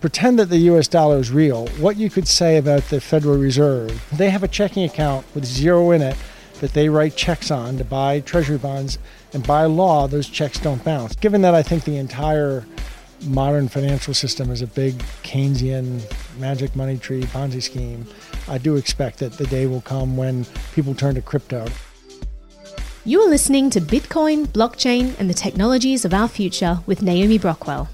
pretend that the US dollar is real, what you could say about the Federal Reserve, they have a checking account with zero in it that they write checks on to buy treasury bonds, and by law, those checks don't bounce. Given that I think the entire modern financial system is a big Keynesian magic money tree Ponzi scheme, I do expect that the day will come when people turn to crypto. You are listening to Bitcoin, blockchain, and the technologies of our future with Naomi Brockwell.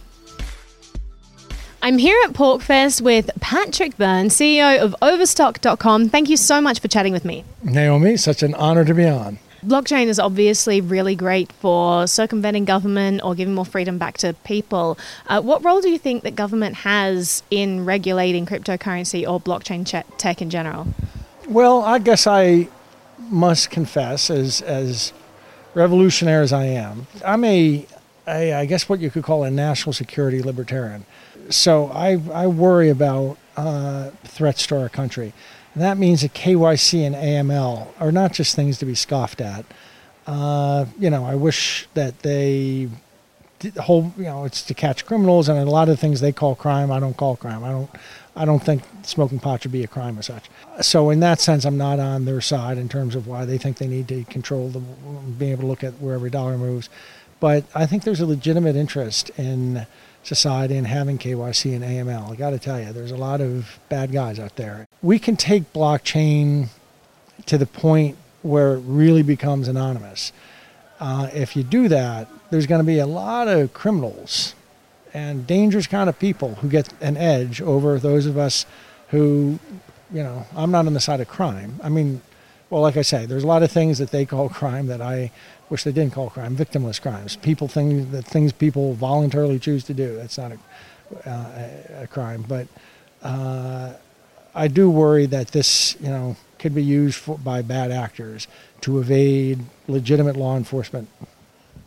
I'm here at PorcFest with Patrick Byrne, CEO of Overstock.com. Thank you so much for chatting with me. Naomi, such an honor to be on. Blockchain is obviously really great for circumventing government or giving more freedom back to people. Uh, what role do you think that government has in regulating cryptocurrency or blockchain tech in general? Well, I guess I must confess, as as revolutionary as I am, I'm a, a I guess what you could call a national security libertarian so I, I worry about uh, threats to our country. And that means that KYC and AML are not just things to be scoffed at. Uh, you know, I wish that they whole you know it's to catch criminals and a lot of things they call crime I don't call crime I don't I don't think smoking pot should be a crime as such so in that sense I'm not on their side in terms of why they think they need to control the being able to look at where every dollar moves but I think there's a legitimate interest in society and having KYC and AML. I got to tell you, there's a lot of bad guys out there. We can take blockchain to the point where it really becomes anonymous. Uh, if you do that, there's going to be a lot of criminals and dangerous kind of people who get an edge over those of us who, you know, I'm not on the side of crime. I mean, well, like I say, there's a lot of things that they call crime that I wish they didn't call crime, victimless crimes. People think that things people voluntarily choose to do. That's not a, uh, a crime. But uh, I do worry that this, you know, could be used for, by bad actors to evade legitimate law enforcement.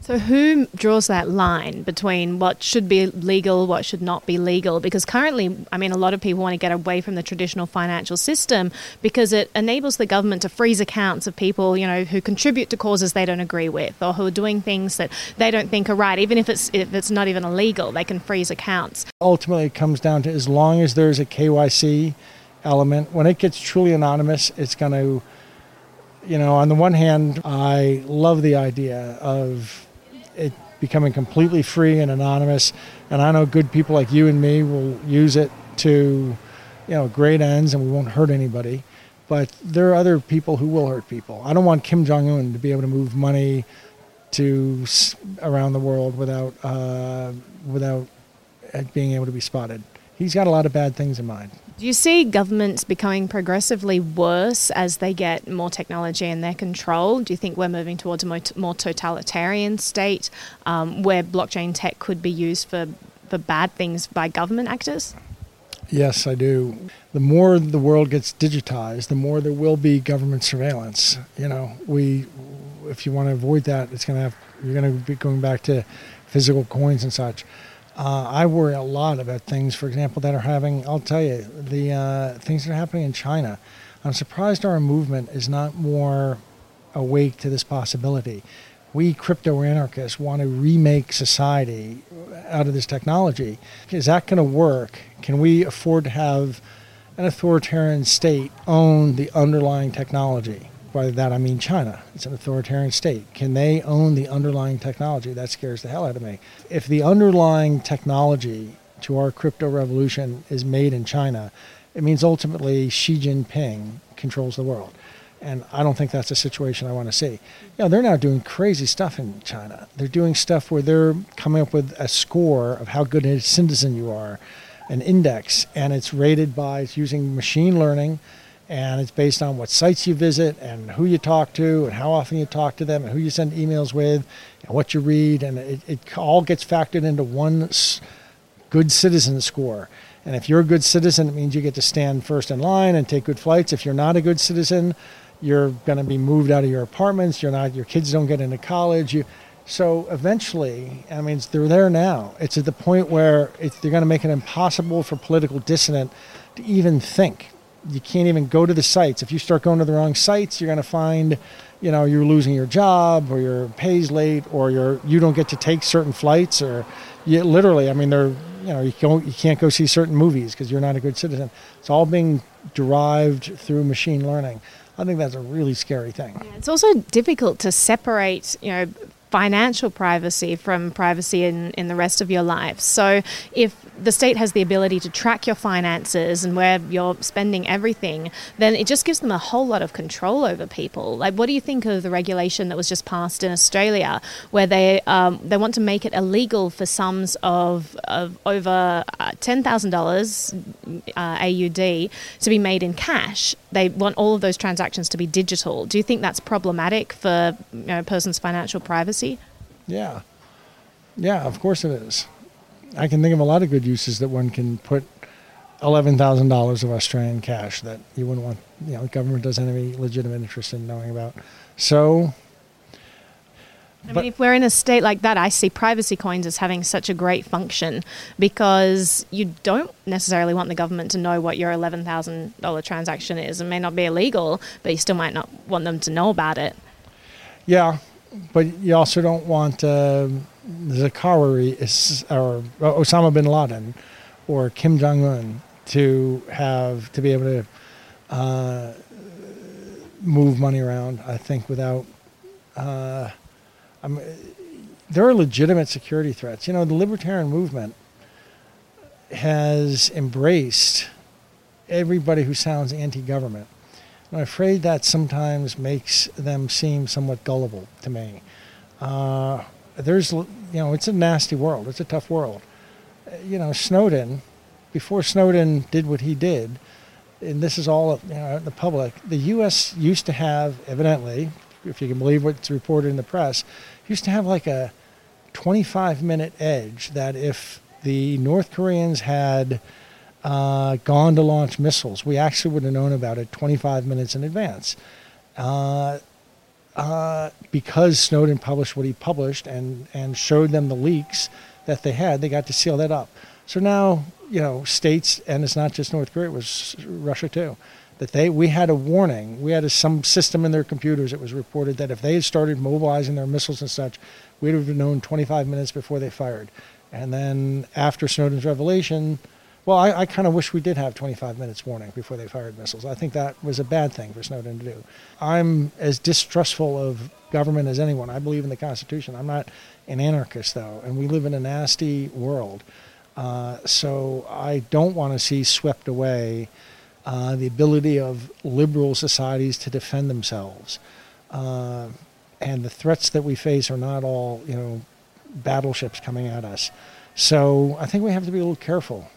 So, who draws that line between what should be legal, what should not be legal? Because currently, I mean, a lot of people want to get away from the traditional financial system because it enables the government to freeze accounts of people, you know, who contribute to causes they don't agree with or who are doing things that they don't think are right. Even if it's if it's not even illegal, they can freeze accounts. Ultimately, it comes down to as long as there's a KYC element, when it gets truly anonymous, it's going to you know, on the one hand, I love the idea of it becoming completely free and anonymous. And I know good people like you and me will use it to, you know, great ends, and we won't hurt anybody. But there are other people who will hurt people. I don't want Kim Jong Un to be able to move money to around the world without uh, without being able to be spotted. He's got a lot of bad things in mind. Do you see governments becoming progressively worse as they get more technology in their control? Do you think we're moving towards a more totalitarian state um, where blockchain tech could be used for, for bad things by government actors? Yes, I do. The more the world gets digitized, the more there will be government surveillance. You know, we, if you want to avoid that, it's going to have you're going to be going back to physical coins and such. Uh, I worry a lot about things, for example, that are having, I'll tell you, the uh, things that are happening in China. I'm surprised our movement is not more awake to this possibility. We crypto anarchists want to remake society out of this technology. Is that going to work? Can we afford to have an authoritarian state own the underlying technology? By that I mean China. It's an authoritarian state. Can they own the underlying technology? That scares the hell out of me. If the underlying technology to our crypto revolution is made in China, it means ultimately Xi Jinping controls the world. And I don't think that's a situation I want to see. You know, they're now doing crazy stuff in China. They're doing stuff where they're coming up with a score of how good a citizen you are, an index, and it's rated by using machine learning and it's based on what sites you visit and who you talk to and how often you talk to them and who you send emails with and what you read. And it, it all gets factored into one good citizen score. And if you're a good citizen it means you get to stand first in line and take good flights. If you're not a good citizen you're going to be moved out of your apartments. You're not your kids don't get into college. You so eventually, I mean, they're there now. It's at the point where they're going to make it impossible for political dissident to even think you can't even go to the sites. If you start going to the wrong sites, you're going to find, you know, you're losing your job or your pay's late or you're you don't get to take certain flights or you literally. I mean, they're you know you can't you can't go see certain movies because you're not a good citizen. It's all being derived through machine learning. I think that's a really scary thing. Yeah, it's also difficult to separate, you know, financial privacy from privacy in, in the rest of your life. So, if the state has the ability to track your finances and where you're spending everything, then it just gives them a whole lot of control over people. Like, what do you think of the regulation that was just passed in Australia, where they um, they want to make it illegal for sums of, of over uh, ten thousand uh, dollars AUD to be made in cash? They want all of those transactions to be digital. Do you think that's problematic for you know, a person's financial privacy? Yeah, yeah, of course it is. I can think of a lot of good uses that one can put eleven thousand dollars of Australian cash that you wouldn't want. You know, the government doesn't have any legitimate interest in knowing about. So. I mean, if we're in a state like that, I see privacy coins as having such a great function because you don't necessarily want the government to know what your $11,000 transaction is. It may not be illegal, but you still might not want them to know about it. Yeah, but you also don't want uh, or Osama bin Laden or Kim Jong Un to have to be able to uh, move money around. I think without uh, there are legitimate security threats. You know, the libertarian movement has embraced everybody who sounds anti-government. I'm afraid that sometimes makes them seem somewhat gullible to me. Uh, there's, you know, it's a nasty world. It's a tough world. You know, Snowden, before Snowden did what he did, and this is all you know, the public, the U.S. used to have, evidently, if you can believe what's reported in the press, used to have like a 25 minute edge that if the North Koreans had uh, gone to launch missiles, we actually would have known about it 25 minutes in advance. Uh, uh, because Snowden published what he published and, and showed them the leaks that they had, they got to seal that up. So now, you know, states, and it's not just North Korea, it was Russia too, that they we had a warning. We had a, some system in their computers. It was reported that if they had started mobilizing their missiles and such, we'd have known 25 minutes before they fired. And then after Snowden's revelation, well, I, I kind of wish we did have 25 minutes warning before they fired missiles. I think that was a bad thing for Snowden to do. I'm as distrustful of government as anyone. I believe in the Constitution. I'm not an anarchist, though, and we live in a nasty world. Uh, so I don't want to see swept away uh, the ability of liberal societies to defend themselves. Uh, and the threats that we face are not all, you know, battleships coming at us. So I think we have to be a little careful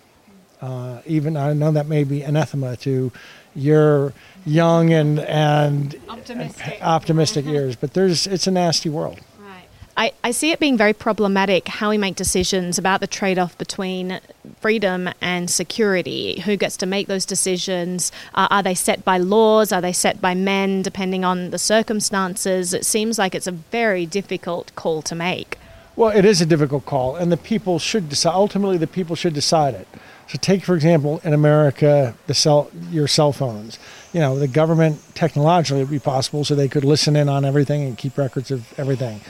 uh, even I know that may be anathema to your young and and optimistic, optimistic ears, but there's it's a nasty world. Right. I, I see it being very problematic how we make decisions about the trade off between freedom and security. Who gets to make those decisions? Uh, are they set by laws? Are they set by men, depending on the circumstances? It seems like it's a very difficult call to make. Well, it is a difficult call, and the people should decide. Ultimately, the people should decide it. So take for example in America the cell your cell phones. You know the government technologically would be possible, so they could listen in on everything and keep records of everything,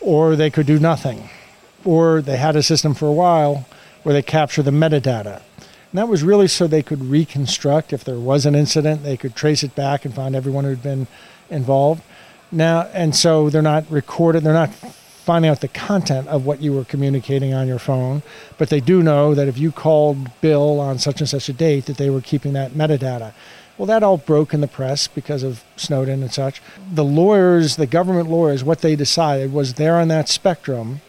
or they could do nothing, or they had a system for a while where they capture the metadata. And that was really so they could reconstruct if there was an incident, they could trace it back and find everyone who'd been involved. Now, and so they're not recorded, they're not finding out the content of what you were communicating on your phone, but they do know that if you called Bill on such and such a date, that they were keeping that metadata. Well, that all broke in the press because of Snowden and such. The lawyers, the government lawyers, what they decided was they're on that spectrum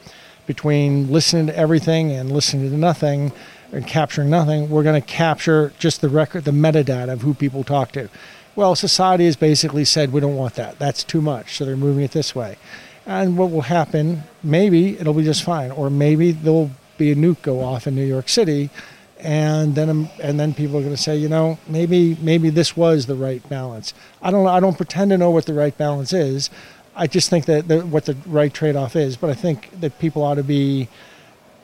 between listening to everything and listening to nothing and capturing nothing. We're going to capture just the record, the metadata of who people talk to. Well, society has basically said we don't want that. That's too much. So they're moving it this way. And what will happen, maybe it'll be just fine, or maybe there'll be a nuke go off in New York City, and then um, and then people are going to say, you know, maybe maybe this was the right balance. I don't I don't pretend to know what the right balance is. I just think that the, what the right trade-off is, but I think that people ought to be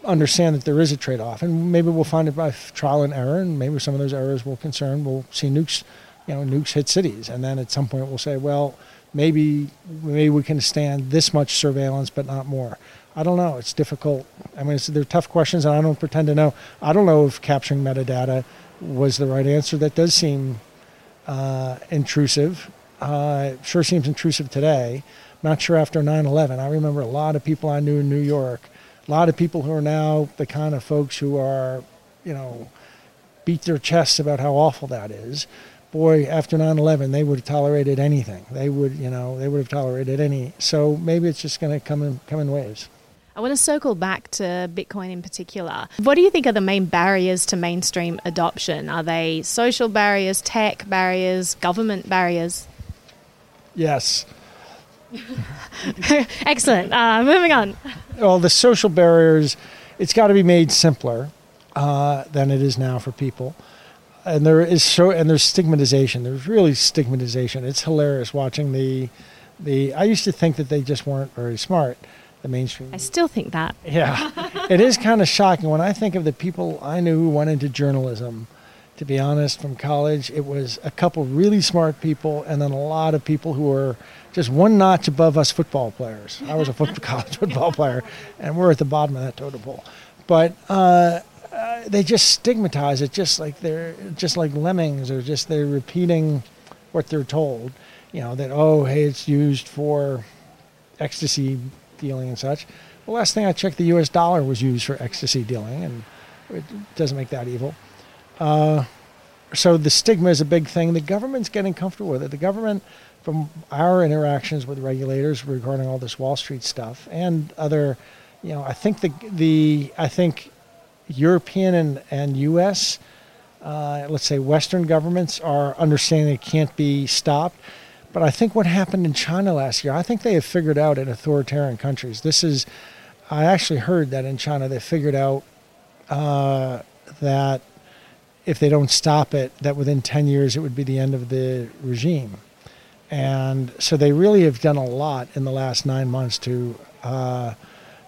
understand that there is a trade-off, and maybe we'll find it by trial and error, and maybe some of those errors will concern. We'll see nukes, you know, nukes hit cities, and then at some point we'll say, well, maybe maybe we can stand this much surveillance, but not more. I don't know. It's difficult. I mean, they're tough questions, and I don't pretend to know. I don't know if capturing metadata was the right answer. That does seem uh, intrusive. Uh, sure seems intrusive today. Not sure after 9 11. I remember a lot of people I knew in New York, a lot of people who are now the kind of folks who are, you know, beat their chests about how awful that is. Boy, after 9 11, they would have tolerated anything. They would, you know, they would have tolerated any. So maybe it's just going to come in, come in waves. I want to circle back to Bitcoin in particular. What do you think are the main barriers to mainstream adoption? Are they social barriers, tech barriers, government barriers? Yes. Excellent. Uh, moving on. Well, the social barriers, it's got to be made simpler uh, than it is now for people. And there is so, and there's stigmatization. There's really stigmatization. It's hilarious watching the, the. I used to think that they just weren't very smart the mainstream. I still think that. Yeah, it is kind of shocking when I think of the people I knew who went into journalism. To be honest, from college, it was a couple really smart people, and then a lot of people who were just one notch above us football players. I was a football, college football player, and we're at the bottom of that totem pole. But uh, uh, they just stigmatize it, just like they're just like lemmings, or just they're repeating what they're told. You know that oh hey, it's used for ecstasy dealing and such. The last thing I checked, the U.S. dollar was used for ecstasy dealing, and it doesn't make that evil. Uh, so the stigma is a big thing. The government's getting comfortable with it. The government, from our interactions with regulators regarding all this Wall Street stuff and other, you know, I think the the I think European and and U.S. Uh, let's say Western governments are understanding it can't be stopped. But I think what happened in China last year, I think they have figured out in authoritarian countries. This is, I actually heard that in China they figured out uh, that if they don't stop it, that within 10 years it would be the end of the regime. And so they really have done a lot in the last nine months to, uh,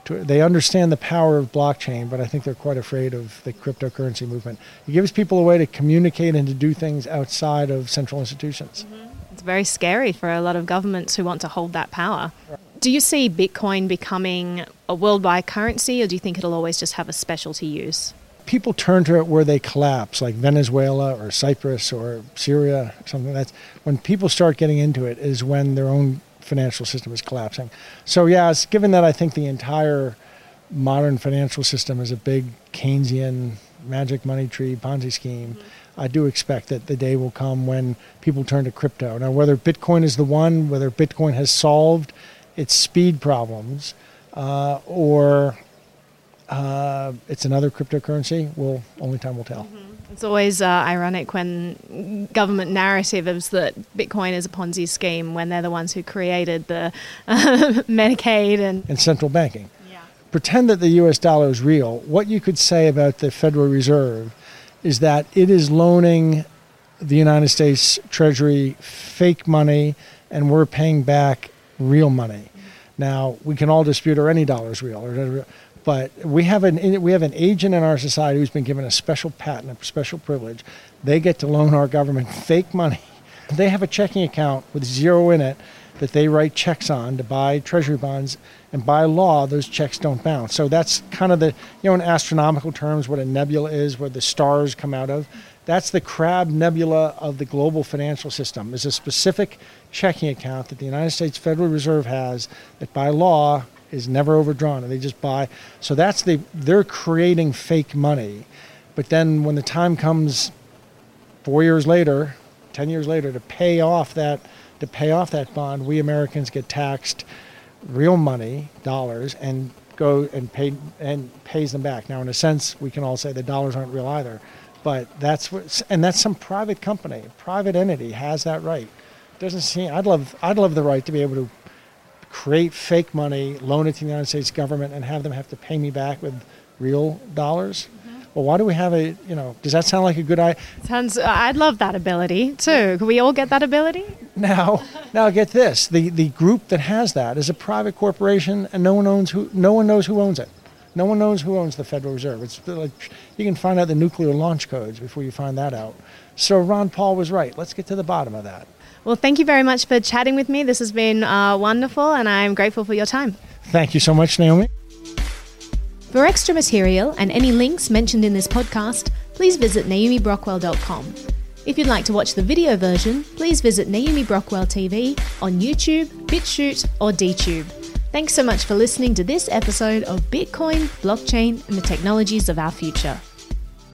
to, they understand the power of blockchain, but I think they're quite afraid of the cryptocurrency movement. It gives people a way to communicate and to do things outside of central institutions. Mm-hmm very scary for a lot of governments who want to hold that power. Do you see Bitcoin becoming a worldwide currency, or do you think it'll always just have a specialty use? People turn to it where they collapse, like Venezuela or Cyprus or Syria, or something. That's when people start getting into it is when their own financial system is collapsing. So yeah, it's given that I think the entire modern financial system is a big Keynesian magic money tree Ponzi scheme. Mm-hmm I do expect that the day will come when people turn to crypto. Now, whether Bitcoin is the one, whether Bitcoin has solved its speed problems, uh, or uh, it's another cryptocurrency, well, only time will tell. Mm-hmm. It's always uh, ironic when government narrative is that Bitcoin is a Ponzi scheme when they're the ones who created the Medicaid and, and central banking. Yeah. Pretend that the U.S. dollar is real. What you could say about the Federal Reserve is that it is loaning the United States Treasury fake money and we're paying back real money. Now, we can all dispute are any dollars real, but we have an we have an agent in our society who's been given a special patent, a special privilege. They get to loan our government fake money. They have a checking account with zero in it that they write checks on to buy treasury bonds and by law those checks don't bounce so that's kind of the you know in astronomical terms what a nebula is where the stars come out of that's the crab nebula of the global financial system is a specific checking account that the united states federal reserve has that by law is never overdrawn and they just buy so that's the they're creating fake money but then when the time comes four years later ten years later to pay off that to pay off that bond we americans get taxed real money, dollars, and go and pay and pays them back. Now, in a sense, we can all say the dollars aren't real either, but that's what, and that's some private company, private entity has that right. Doesn't seem. I'd love, I'd love the right to be able to create fake money, loan it to the United States government, and have them have to pay me back with real dollars well, why do we have a, you know, does that sound like a good idea? Sounds, uh, I'd love that ability too. Can we all get that ability? Now, now get this. The, the group that has that is a private corporation and no one owns who, no one knows who owns it. No one knows who owns the Federal Reserve. It's like you can find out the nuclear launch codes before you find that out. So Ron Paul was right. Let's get to the bottom of that. Well, thank you very much for chatting with me. This has been uh, wonderful, and I'm grateful for your time. Thank you so much, Naomi. For extra material and any links mentioned in this podcast, please visit naomibrockwell.com. If you'd like to watch the video version, please visit Naomi Brockwell TV on YouTube, BitChute, or DTube. Thanks so much for listening to this episode of Bitcoin, Blockchain, and the Technologies of Our Future.